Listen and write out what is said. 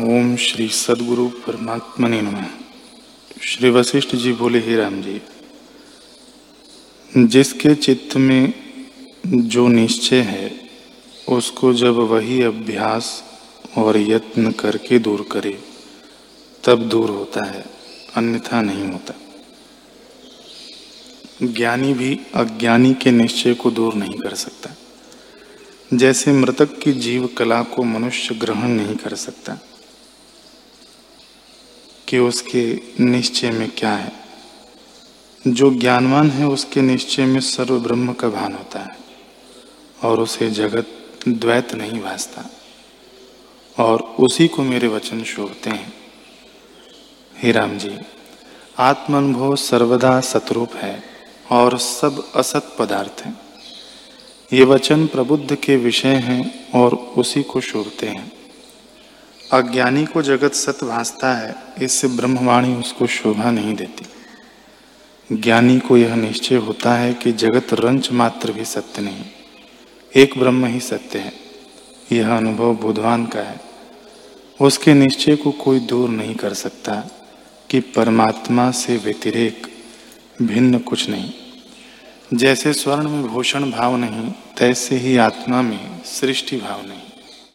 ओम श्री सदगुरु परमात्मा ने श्री वशिष्ठ जी बोले, हे राम जी, जिसके चित्त में जो निश्चय है, उसको जब वही अभ्यास और यत्न करके दूर करे, तब दूर होता है, अन्यथा नहीं होता। ज्ञानी भी अज्ञानी के निश्चय को दूर नहीं कर सकता। जैसे मृतक की जीव कला को मनुष्य ग्रहण नहीं कर सकता कि उसके निश्चय में क्या है। जो ज्ञानवान है, उसके निश्चय में सर्व ब्रह्म का भान होता है और उसे जगत द्वैत नहीं भासता। और उसी को मेरे वचन शोभते हैं। हे राम जी, आत्मानुभव सर्वदा सतरूप है और सब असत पदार्थ हैं। ये वचन प्रबुद्ध के विषय हैं और उसी को शोभते हैं। अज्ञानी को जगत सत्य भासता है, इससे ब्रह्मवाणी उसको शोभा नहीं देती। ज्ञानी को यह निश्चय होता है कि जगत रंच मात्र भी सत्य नहीं, एक ब्रह्म ही सत्य है। यह अनुभव बुधवान का है। उसके निश्चय को कोई दूर नहीं कर सकता कि परमात्मा से व्यतिरेक भिन्न कुछ नहीं। जैसे स्वर्ण में भूषण भाव नहीं, तैसे ही आत्मा में सृष्टि भाव नहीं।